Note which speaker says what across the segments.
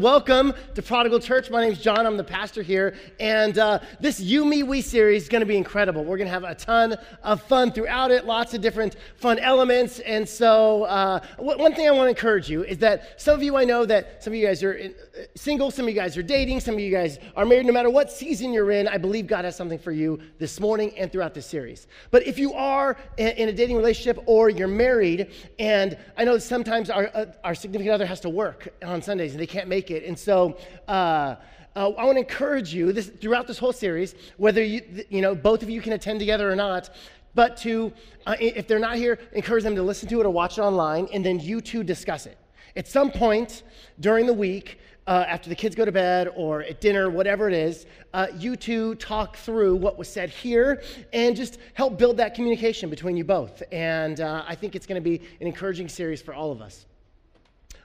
Speaker 1: Welcome to Prodigal Church. My name is John. I'm the pastor here. And uh, this You, Me, We series is going to be incredible. We're going to have a ton of fun throughout it, lots of different fun elements. And so, uh, one thing I want to encourage you is that some of you, I know that some of you guys are in, uh, single, some of you guys are dating, some of you guys are married. No matter what season you're in, I believe God has something for you this morning and throughout this series. But if you are in a dating relationship or you're married, and I know sometimes our, uh, our significant other has to work on Sundays and they can't make it. And so, uh, uh, I want to encourage you this, throughout this whole series, whether you, you know, both of you can attend together or not, but to, uh, if they're not here, encourage them to listen to it or watch it online, and then you two discuss it. At some point during the week, uh, after the kids go to bed or at dinner, whatever it is, uh, you two talk through what was said here and just help build that communication between you both. And uh, I think it's going to be an encouraging series for all of us.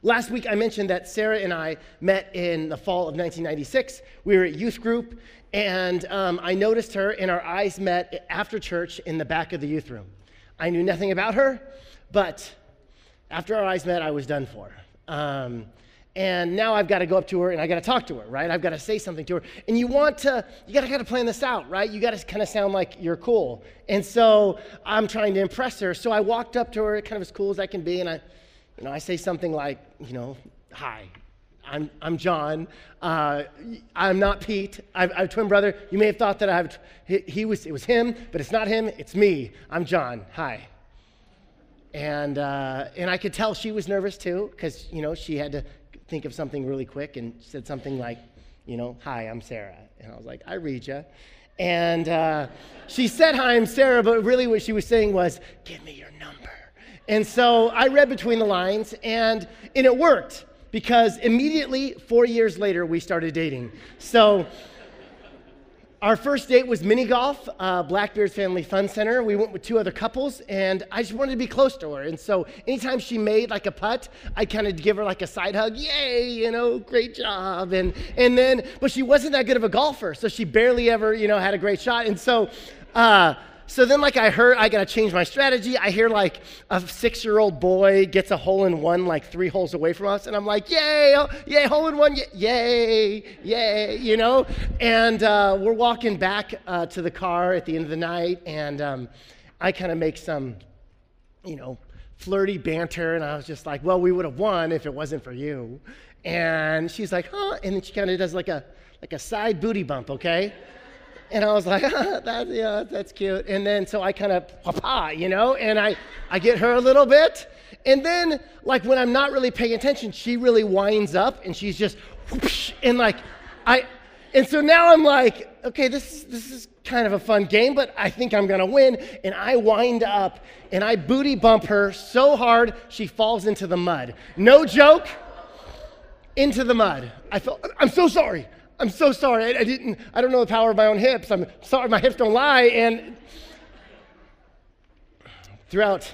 Speaker 1: Last week, I mentioned that Sarah and I met in the fall of 1996. We were at youth group, and um, I noticed her, and our eyes met after church in the back of the youth room. I knew nothing about her, but after our eyes met, I was done for. Um, and now I've got to go up to her and I got to talk to her, right? I've got to say something to her. And you want to, you got to kind of plan this out, right? You got to kind of sound like you're cool. And so I'm trying to impress her. So I walked up to her, kind of as cool as I can be, and I you know, I say something like, you know, hi, I'm, I'm John. Uh, I'm not Pete. I, have a twin brother. You may have thought that I have, he, he, was, it was him, but it's not him. It's me. I'm John. Hi. And, uh, and I could tell she was nervous too, because, you know, she had to think of something really quick and said something like, you know, hi, I'm Sarah. And I was like, I read you. And uh, she said, hi, I'm Sarah, but really what she was saying was, give me your number. And so I read between the lines, and, and it worked because immediately, four years later, we started dating. So our first date was mini golf, uh, Blackbeard's Family Fun Center. We went with two other couples, and I just wanted to be close to her. And so anytime she made like a putt, I kind of give her like a side hug, yay, you know, great job. And, and then, but she wasn't that good of a golfer, so she barely ever, you know, had a great shot. And so, uh, so then, like, I heard I got to change my strategy. I hear, like, a six year old boy gets a hole in one, like, three holes away from us. And I'm like, yay, yay, hole in one, yay, yay, you know? And uh, we're walking back uh, to the car at the end of the night. And um, I kind of make some, you know, flirty banter. And I was just like, well, we would have won if it wasn't for you. And she's like, huh? And then she kind of does like a, like a side booty bump, okay? And I was like, that's, yeah, that's cute. And then so I kind of, papa, you know, and I, I get her a little bit. And then, like, when I'm not really paying attention, she really winds up and she's just, whoosh, and like, I, and so now I'm like, okay, this, is, this is kind of a fun game, but I think I'm gonna win. And I wind up and I booty bump her so hard she falls into the mud. No joke, into the mud. I felt, I'm so sorry. I'm so sorry. I, I, didn't, I don't know the power of my own hips. I'm sorry, my hips don't lie. And throughout,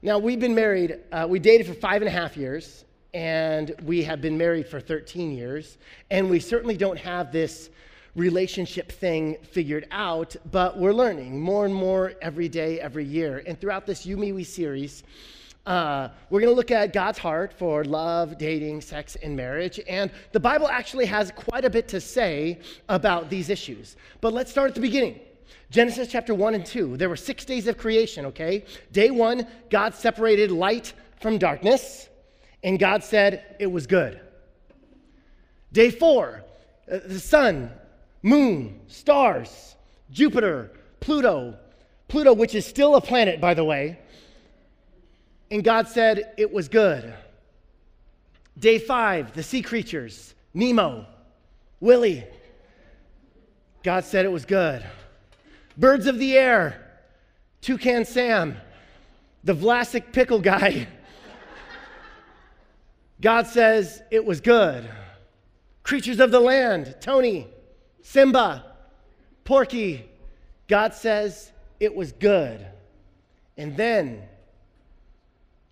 Speaker 1: now we've been married, uh, we dated for five and a half years, and we have been married for 13 years. And we certainly don't have this relationship thing figured out, but we're learning more and more every day, every year. And throughout this You, Me, We series, uh, we're going to look at God's heart for love, dating, sex, and marriage. And the Bible actually has quite a bit to say about these issues. But let's start at the beginning. Genesis chapter 1 and 2. There were six days of creation, okay? Day one, God separated light from darkness, and God said it was good. Day four, uh, the sun, moon, stars, Jupiter, Pluto, Pluto, which is still a planet, by the way, and God said it was good. Day five, the sea creatures, Nemo, Willie. God said it was good. Birds of the air, Toucan Sam, the Vlasic pickle guy. God says it was good. Creatures of the land, Tony, Simba, Porky. God says it was good. And then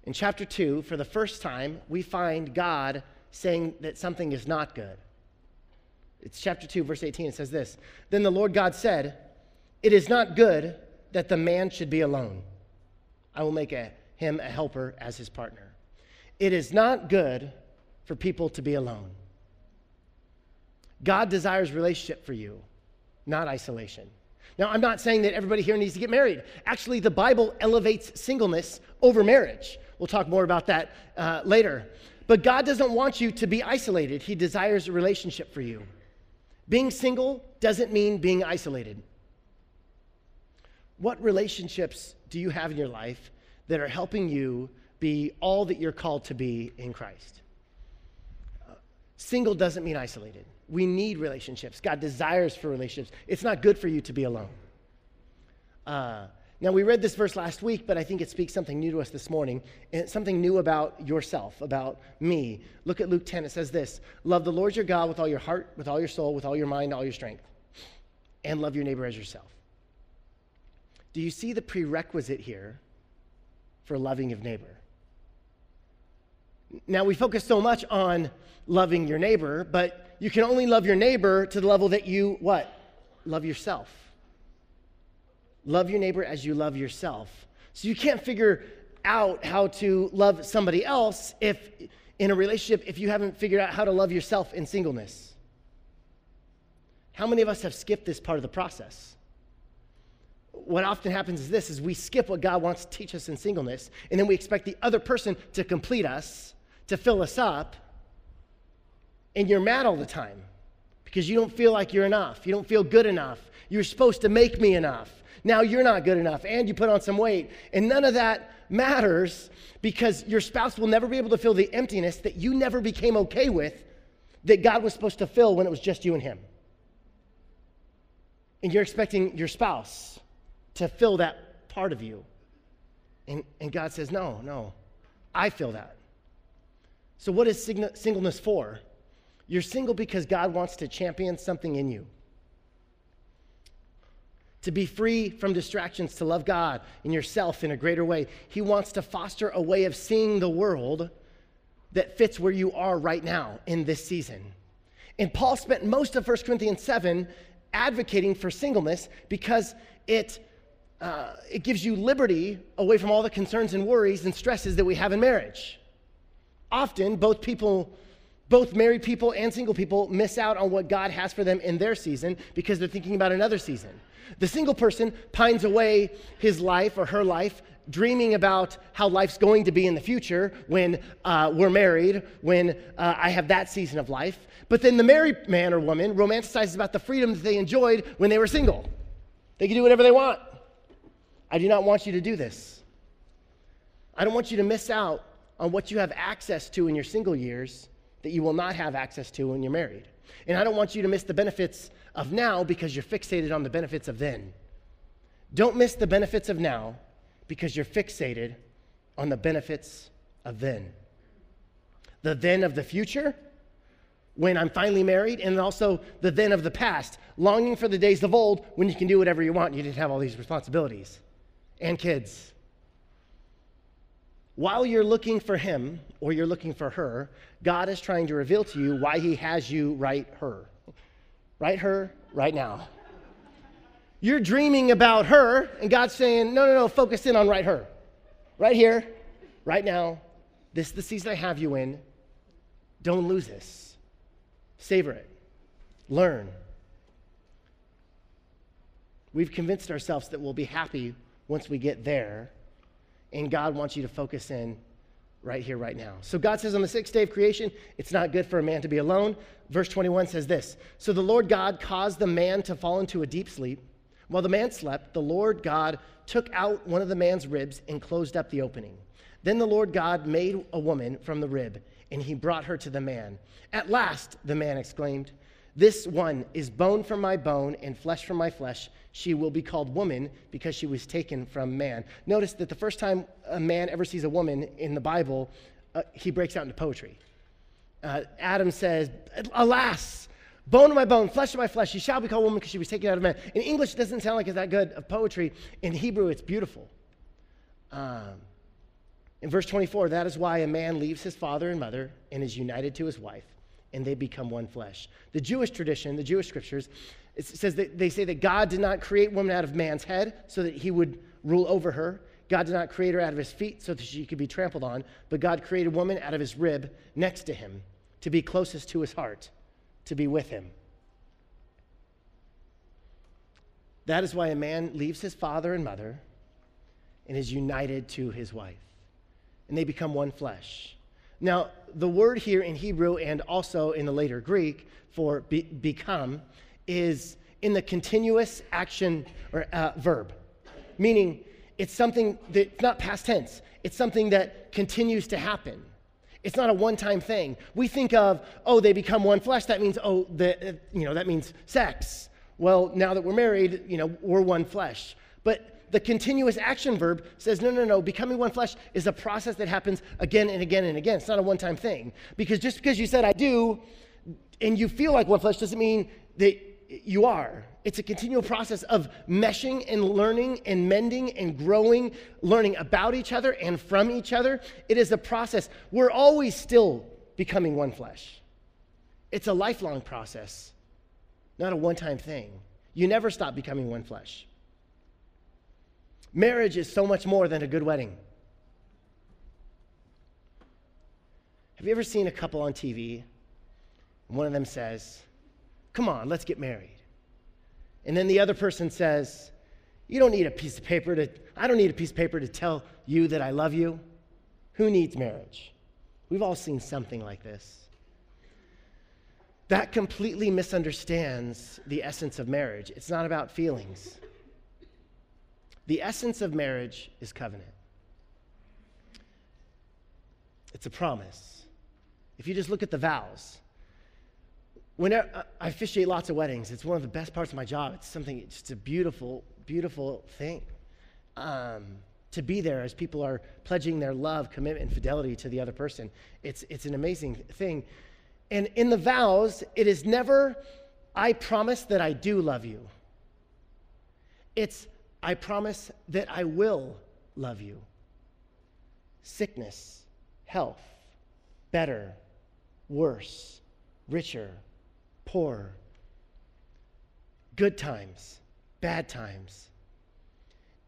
Speaker 1: in chapter 2, for the first time, we find God saying that something is not good. It's chapter 2, verse 18. It says this Then the Lord God said, It is not good that the man should be alone. I will make a, him a helper as his partner. It is not good for people to be alone. God desires relationship for you, not isolation. Now, I'm not saying that everybody here needs to get married. Actually, the Bible elevates singleness over marriage. We'll talk more about that uh, later. But God doesn't want you to be isolated, He desires a relationship for you. Being single doesn't mean being isolated. What relationships do you have in your life that are helping you be all that you're called to be in Christ? Uh, single doesn't mean isolated. We need relationships. God desires for relationships. It's not good for you to be alone. Uh, now, we read this verse last week, but I think it speaks something new to us this morning, and something new about yourself, about me. Look at Luke 10. It says this Love the Lord your God with all your heart, with all your soul, with all your mind, all your strength, and love your neighbor as yourself. Do you see the prerequisite here for loving of neighbor? Now, we focus so much on loving your neighbor, but you can only love your neighbor to the level that you, what? Love yourself. Love your neighbor as you love yourself. So you can't figure out how to love somebody else if, in a relationship, if you haven't figured out how to love yourself in singleness. How many of us have skipped this part of the process? What often happens is this is we skip what God wants to teach us in singleness, and then we expect the other person to complete us, to fill us up, and you're mad all the time because you don't feel like you're enough. You don't feel good enough. You're supposed to make me enough. Now you're not good enough, and you put on some weight. And none of that matters because your spouse will never be able to fill the emptiness that you never became okay with that God was supposed to fill when it was just you and Him. And you're expecting your spouse to fill that part of you. And, and God says, No, no, I fill that. So, what is singleness for? You're single because God wants to champion something in you. To be free from distractions, to love God and yourself in a greater way. He wants to foster a way of seeing the world that fits where you are right now in this season. And Paul spent most of 1 Corinthians 7 advocating for singleness because it, uh, it gives you liberty away from all the concerns and worries and stresses that we have in marriage. Often, both people both married people and single people miss out on what God has for them in their season because they're thinking about another season. The single person pines away his life or her life dreaming about how life's going to be in the future when uh, we're married, when uh, I have that season of life. But then the married man or woman romanticizes about the freedom that they enjoyed when they were single. They can do whatever they want. I do not want you to do this. I don't want you to miss out on what you have access to in your single years that you will not have access to when you're married. And I don't want you to miss the benefits of now because you're fixated on the benefits of then. Don't miss the benefits of now because you're fixated on the benefits of then. The then of the future, when I'm finally married, and also the then of the past, longing for the days of old when you can do whatever you want. You didn't have all these responsibilities and kids. While you're looking for him or you're looking for her, God is trying to reveal to you why he has you write her. Write her right now. You're dreaming about her, and God's saying, no, no, no, focus in on right her. Right here, right now. This is the season I have you in. Don't lose this. Savor it. Learn. We've convinced ourselves that we'll be happy once we get there and God wants you to focus in right here, right now. So God says on the sixth day of creation, it's not good for a man to be alone. Verse 21 says this So the Lord God caused the man to fall into a deep sleep. While the man slept, the Lord God took out one of the man's ribs and closed up the opening. Then the Lord God made a woman from the rib, and he brought her to the man. At last, the man exclaimed, This one is bone from my bone and flesh from my flesh she will be called woman because she was taken from man. Notice that the first time a man ever sees a woman in the Bible, uh, he breaks out into poetry. Uh, Adam says, Alas, bone of my bone, flesh of my flesh, she shall be called woman because she was taken out of man. In English, it doesn't sound like it's that good of poetry. In Hebrew, it's beautiful. Um, in verse 24, that is why a man leaves his father and mother and is united to his wife, and they become one flesh. The Jewish tradition, the Jewish scriptures, it says that they say that God did not create woman out of man's head so that he would rule over her. God did not create her out of his feet so that she could be trampled on, but God created woman out of his rib next to him. to be closest to his heart, to be with him. That is why a man leaves his father and mother and is united to his wife, and they become one flesh. Now, the word here in Hebrew and also in the later Greek for be, become is in the continuous action or uh, verb, meaning it's something that's not past tense, it's something that continues to happen. It's not a one-time thing. We think of, oh, they become one flesh. That means, oh, the, you know, that means sex. Well, now that we're married, you know, we're one flesh. But the continuous action verb says, no, no, no, becoming one flesh is a process that happens again and again and again. It's not a one time thing. Because just because you said I do and you feel like one flesh doesn't mean that you are. It's a continual process of meshing and learning and mending and growing, learning about each other and from each other. It is a process. We're always still becoming one flesh. It's a lifelong process, not a one time thing. You never stop becoming one flesh. Marriage is so much more than a good wedding. Have you ever seen a couple on TV? And one of them says, Come on, let's get married. And then the other person says, You don't need a piece of paper to, I don't need a piece of paper to tell you that I love you. Who needs marriage? We've all seen something like this. That completely misunderstands the essence of marriage. It's not about feelings. The essence of marriage is covenant. It's a promise. If you just look at the vows, whenever I officiate lots of weddings, it's one of the best parts of my job. It's something, it's just a beautiful, beautiful thing. Um, to be there as people are pledging their love, commitment, and fidelity to the other person. It's, it's an amazing thing. And in the vows, it is never, I promise that I do love you. It's, I promise that I will love you. Sickness, health, better, worse, richer, poor, good times, bad times.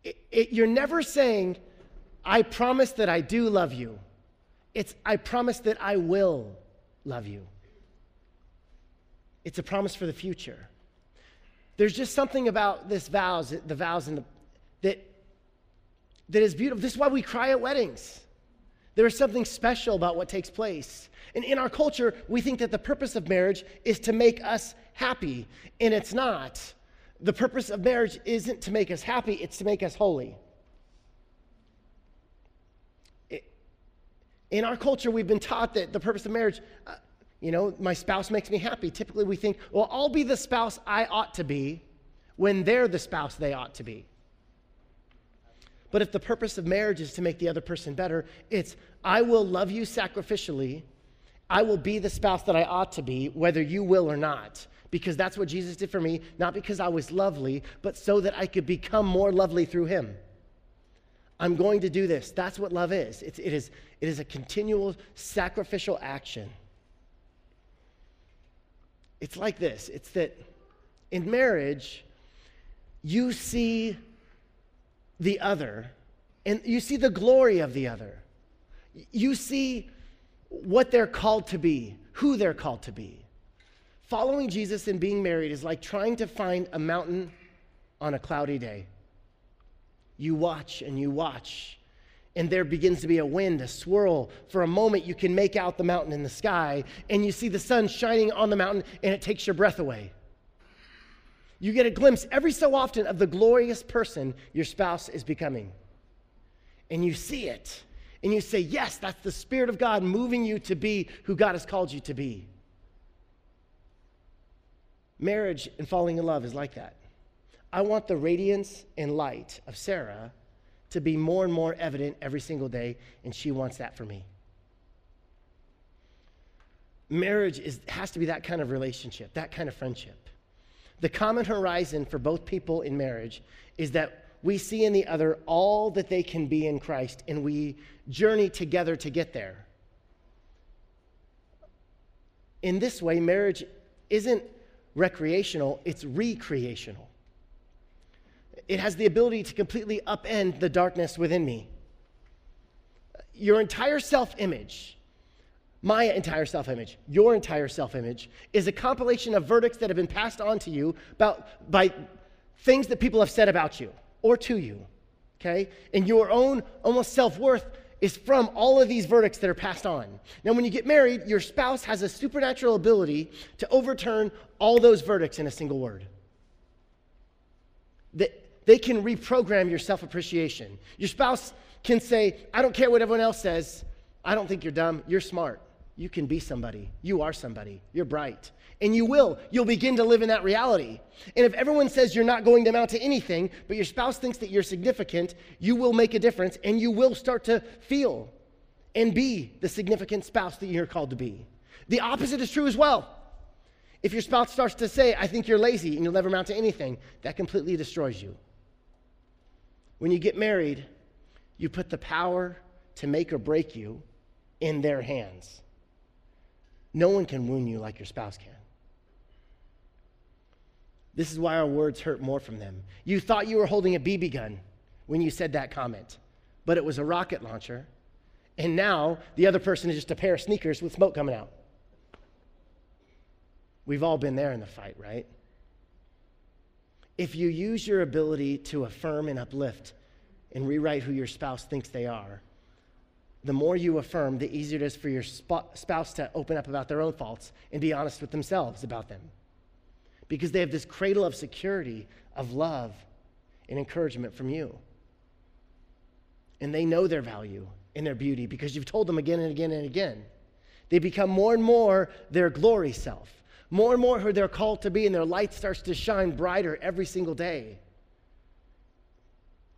Speaker 1: It, it, you're never saying, I promise that I do love you. It's, I promise that I will love you. It's a promise for the future. There's just something about this vows, the vows in the, that, that is beautiful. This is why we cry at weddings. There is something special about what takes place. And in our culture, we think that the purpose of marriage is to make us happy, and it's not. The purpose of marriage isn't to make us happy, it's to make us holy. in our culture, we've been taught that the purpose of marriage, uh, you know, my spouse makes me happy. Typically, we think, well, I'll be the spouse I ought to be when they're the spouse they ought to be. But if the purpose of marriage is to make the other person better, it's, I will love you sacrificially. I will be the spouse that I ought to be, whether you will or not. Because that's what Jesus did for me, not because I was lovely, but so that I could become more lovely through him. I'm going to do this. That's what love is. It's, it is. it is a continual sacrificial action. It's like this it's that in marriage, you see the other and you see the glory of the other. You see what they're called to be, who they're called to be. Following Jesus and being married is like trying to find a mountain on a cloudy day. You watch and you watch, and there begins to be a wind, a swirl. For a moment, you can make out the mountain in the sky, and you see the sun shining on the mountain, and it takes your breath away. You get a glimpse every so often of the glorious person your spouse is becoming. And you see it. And you say, Yes, that's the Spirit of God moving you to be who God has called you to be. Marriage and falling in love is like that. I want the radiance and light of Sarah to be more and more evident every single day, and she wants that for me. Marriage is, has to be that kind of relationship, that kind of friendship. The common horizon for both people in marriage is that we see in the other all that they can be in Christ, and we journey together to get there. In this way, marriage isn't recreational, it's recreational. It has the ability to completely upend the darkness within me. Your entire self image, my entire self image, your entire self image, is a compilation of verdicts that have been passed on to you about, by things that people have said about you or to you. Okay? And your own almost self worth is from all of these verdicts that are passed on. Now, when you get married, your spouse has a supernatural ability to overturn all those verdicts in a single word. That they can reprogram your self appreciation. Your spouse can say, I don't care what everyone else says. I don't think you're dumb. You're smart. You can be somebody. You are somebody. You're bright. And you will. You'll begin to live in that reality. And if everyone says you're not going to amount to anything, but your spouse thinks that you're significant, you will make a difference and you will start to feel and be the significant spouse that you're called to be. The opposite is true as well. If your spouse starts to say, I think you're lazy and you'll never amount to anything, that completely destroys you. When you get married, you put the power to make or break you in their hands. No one can wound you like your spouse can. This is why our words hurt more from them. You thought you were holding a BB gun when you said that comment, but it was a rocket launcher. And now the other person is just a pair of sneakers with smoke coming out. We've all been there in the fight, right? If you use your ability to affirm and uplift and rewrite who your spouse thinks they are, the more you affirm, the easier it is for your spouse to open up about their own faults and be honest with themselves about them because they have this cradle of security, of love, and encouragement from you. And they know their value and their beauty because you've told them again and again and again. They become more and more their glory self, more and more who they're called to be, and their light starts to shine brighter every single day.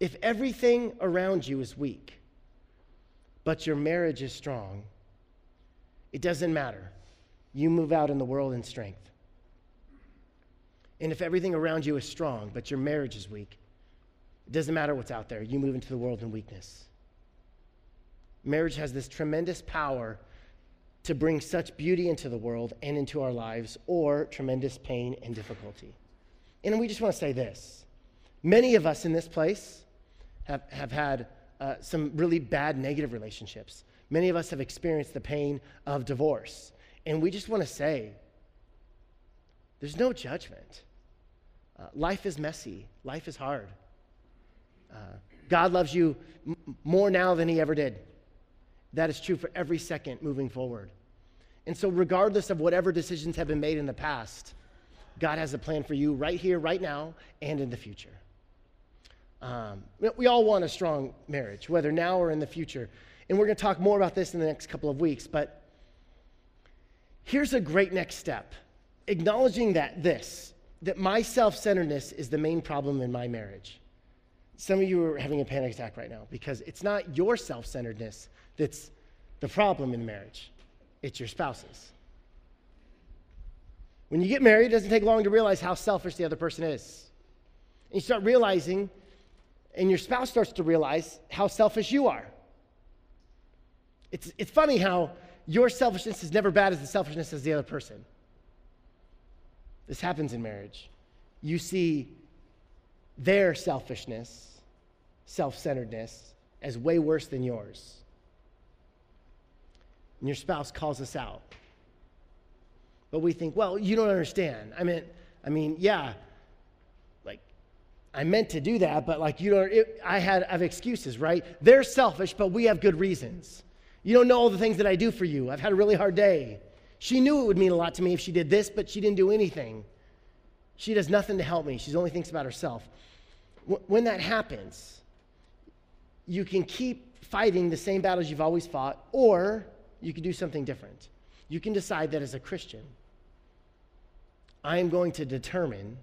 Speaker 1: If everything around you is weak, but your marriage is strong, it doesn't matter. You move out in the world in strength. And if everything around you is strong, but your marriage is weak, it doesn't matter what's out there. You move into the world in weakness. Marriage has this tremendous power to bring such beauty into the world and into our lives, or tremendous pain and difficulty. And we just want to say this many of us in this place have, have had uh, some really bad negative relationships. Many of us have experienced the pain of divorce. And we just want to say there's no judgment. Uh, life is messy, life is hard. Uh, God loves you m- more now than he ever did. That is true for every second moving forward. And so, regardless of whatever decisions have been made in the past, God has a plan for you right here, right now, and in the future. Um, we all want a strong marriage, whether now or in the future. And we're going to talk more about this in the next couple of weeks. But here's a great next step acknowledging that this, that my self centeredness is the main problem in my marriage. Some of you are having a panic attack right now because it's not your self centeredness that's the problem in marriage, it's your spouse's. When you get married, it doesn't take long to realize how selfish the other person is. And you start realizing, and your spouse starts to realize how selfish you are. It's, it's funny how your selfishness is never bad as the selfishness of the other person. This happens in marriage. You see their selfishness, self centeredness, as way worse than yours. And your spouse calls us out. But we think, well, you don't understand. I mean, I mean, yeah, like I meant to do that, but like you don't. It, I had I have excuses, right? They're selfish, but we have good reasons. You don't know all the things that I do for you. I've had a really hard day. She knew it would mean a lot to me if she did this, but she didn't do anything. She does nothing to help me. She only thinks about herself. When that happens, you can keep fighting the same battles you've always fought, or you can do something different. You can decide that as a Christian, I am going to determine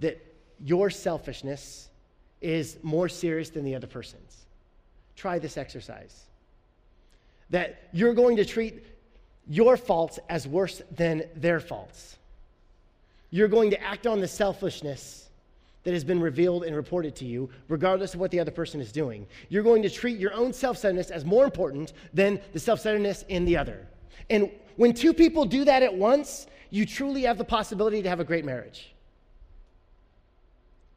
Speaker 1: that your selfishness is more serious than the other person's. Try this exercise. That you're going to treat your faults as worse than their faults. You're going to act on the selfishness that has been revealed and reported to you, regardless of what the other person is doing. You're going to treat your own self centeredness as more important than the self centeredness in the other. And when two people do that at once, you truly have the possibility to have a great marriage.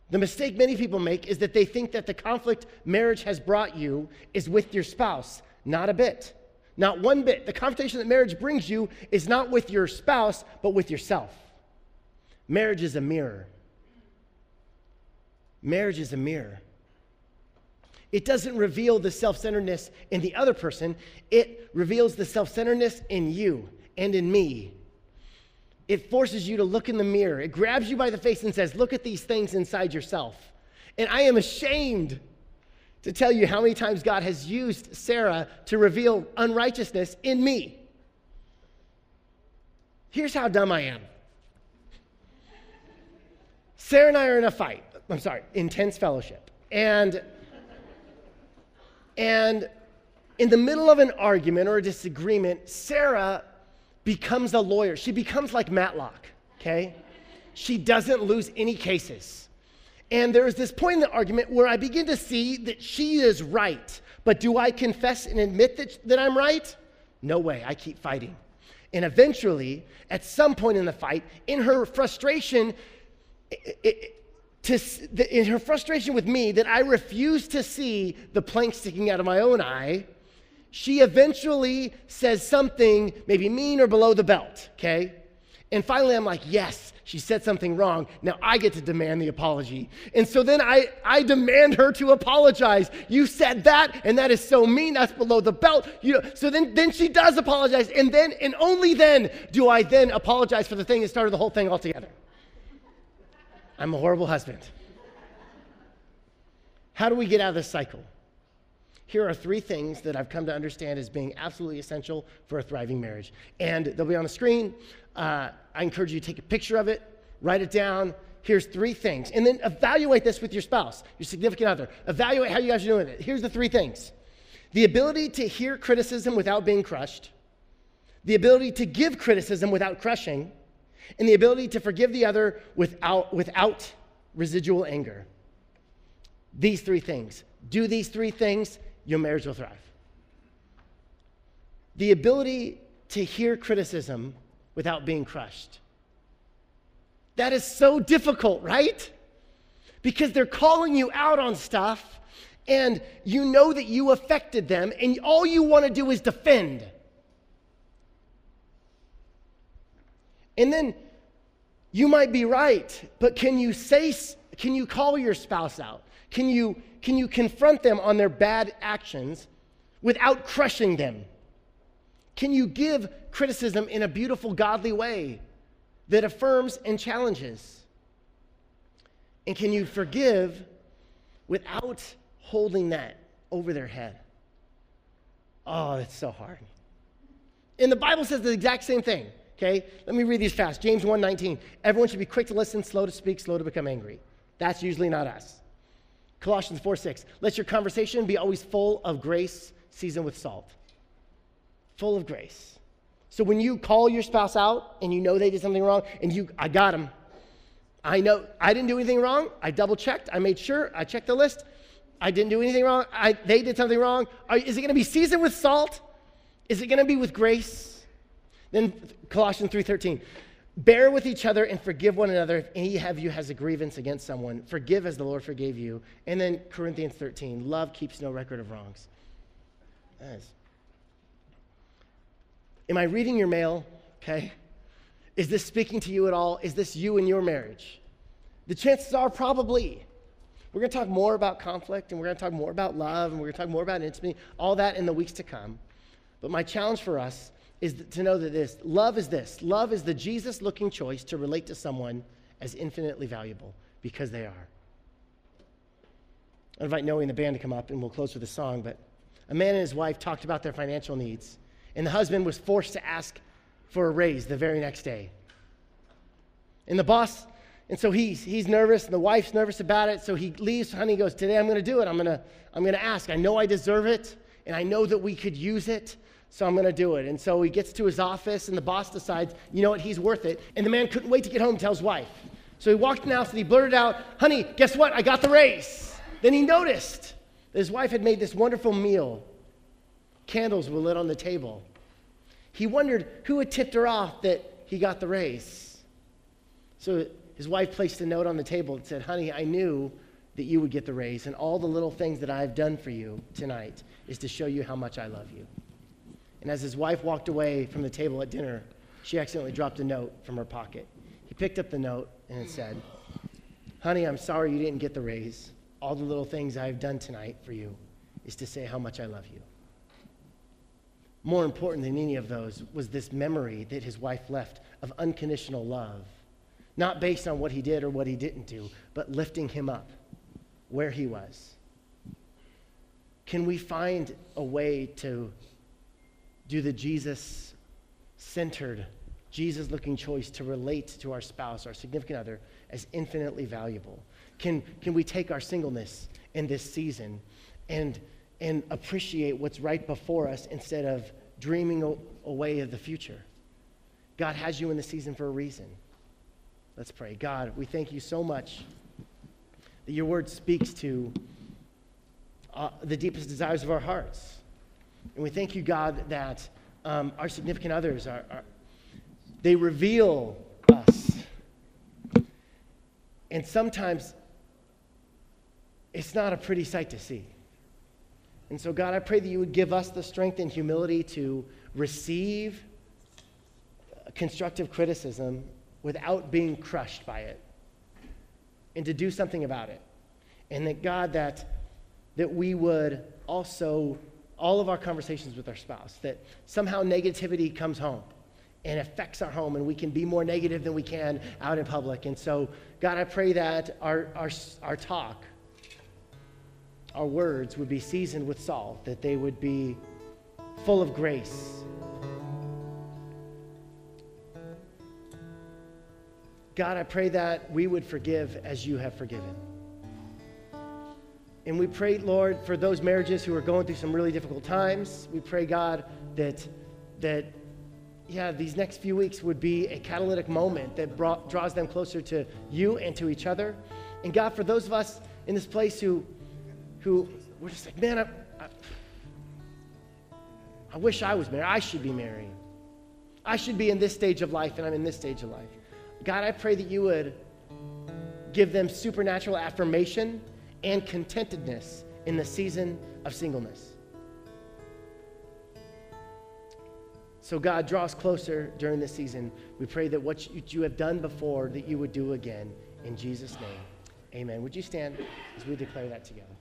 Speaker 1: The mistake many people make is that they think that the conflict marriage has brought you is with your spouse. Not a bit. Not one bit. The confrontation that marriage brings you is not with your spouse, but with yourself. Marriage is a mirror. Marriage is a mirror. It doesn't reveal the self centeredness in the other person, it reveals the self centeredness in you and in me. It forces you to look in the mirror. It grabs you by the face and says, Look at these things inside yourself. And I am ashamed to tell you how many times God has used Sarah to reveal unrighteousness in me. Here's how dumb I am Sarah and I are in a fight. I'm sorry, intense fellowship. And and in the middle of an argument or a disagreement, Sarah becomes a lawyer. She becomes like Matlock, okay? She doesn't lose any cases. And there is this point in the argument where I begin to see that she is right. But do I confess and admit that, that I'm right? No way. I keep fighting. And eventually, at some point in the fight, in her frustration, it, it, to, in her frustration with me that I refuse to see the plank sticking out of my own eye, she eventually says something maybe mean or below the belt, okay? And finally, I'm like, yes, she said something wrong. Now I get to demand the apology. And so then I, I demand her to apologize. You said that, and that is so mean. That's below the belt. You know, so then, then she does apologize. And then, and only then do I then apologize for the thing that started the whole thing altogether. I'm a horrible husband. How do we get out of this cycle? Here are three things that I've come to understand as being absolutely essential for a thriving marriage. And they'll be on the screen. Uh, I encourage you to take a picture of it, write it down. Here's three things. And then evaluate this with your spouse, your significant other. Evaluate how you guys are doing it. Here's the three things the ability to hear criticism without being crushed, the ability to give criticism without crushing, and the ability to forgive the other without, without residual anger. These three things. Do these three things, your marriage will thrive. The ability to hear criticism without being crushed. That is so difficult, right? Because they're calling you out on stuff and you know that you affected them and all you want to do is defend. And then you might be right, but can you say, can you call your spouse out? Can you, can you confront them on their bad actions without crushing them? Can you give criticism in a beautiful, godly way that affirms and challenges? And can you forgive without holding that over their head? Oh, it's so hard. And the Bible says the exact same thing. Okay? Let me read these fast. James 1:19. Everyone should be quick to listen, slow to speak, slow to become angry. That's usually not us. Colossians 4:6. Let your conversation be always full of grace, seasoned with salt. Full of grace. So when you call your spouse out and you know they did something wrong and you I got them. I know I didn't do anything wrong. I double checked. I made sure. I checked the list. I didn't do anything wrong. I, they did something wrong. Are, is it going to be seasoned with salt? Is it going to be with grace? Then Colossians 3:13. Bear with each other and forgive one another if any of you has a grievance against someone. Forgive as the Lord forgave you. And then Corinthians 13. Love keeps no record of wrongs. Is. Am I reading your mail? Okay. Is this speaking to you at all? Is this you in your marriage? The chances are probably. We're going to talk more about conflict and we're going to talk more about love and we're going to talk more about intimacy, all that in the weeks to come. But my challenge for us is to know that this love is this love is the Jesus looking choice to relate to someone as infinitely valuable because they are. I invite Noe and the band to come up and we'll close with a song. But a man and his wife talked about their financial needs, and the husband was forced to ask for a raise the very next day. And the boss, and so he's, he's nervous, and the wife's nervous about it. So he leaves. Honey goes, Today I'm going to do it. I'm going to I'm going to ask. I know I deserve it, and I know that we could use it so I'm going to do it. And so he gets to his office, and the boss decides, you know what, he's worth it. And the man couldn't wait to get home, and tell his wife. So he walked in the house and he blurted out, honey, guess what? I got the raise. Then he noticed that his wife had made this wonderful meal. Candles were lit on the table. He wondered who had tipped her off that he got the raise. So his wife placed a note on the table and said, honey, I knew that you would get the raise, and all the little things that I've done for you tonight is to show you how much I love you. And as his wife walked away from the table at dinner, she accidentally dropped a note from her pocket. He picked up the note and it said, Honey, I'm sorry you didn't get the raise. All the little things I've done tonight for you is to say how much I love you. More important than any of those was this memory that his wife left of unconditional love, not based on what he did or what he didn't do, but lifting him up where he was. Can we find a way to do the Jesus centered, Jesus looking choice to relate to our spouse, our significant other, as infinitely valuable? Can, can we take our singleness in this season and, and appreciate what's right before us instead of dreaming away of the future? God has you in the season for a reason. Let's pray. God, we thank you so much that your word speaks to uh, the deepest desires of our hearts. And we thank you, God, that um, our significant others are, are, they reveal us. And sometimes it's not a pretty sight to see. And so, God, I pray that you would give us the strength and humility to receive constructive criticism without being crushed by it and to do something about it. And that, God, that, that we would also, all of our conversations with our spouse, that somehow negativity comes home and affects our home and we can be more negative than we can out in public. And so, God, I pray that our, our, our talk, our words would be seasoned with salt, that they would be full of grace. God, I pray that we would forgive as you have forgiven. And we pray, Lord, for those marriages who are going through some really difficult times. We pray, God, that, that yeah, these next few weeks would be a catalytic moment that brought, draws them closer to you and to each other. And God, for those of us in this place who, who we're just like, man, I, I, I wish I was married. I should be married. I should be in this stage of life, and I'm in this stage of life. God, I pray that you would give them supernatural affirmation and contentedness in the season of singleness. So, God, draw us closer during this season. We pray that what you have done before, that you would do again. In Jesus' name, amen. Would you stand as we declare that together?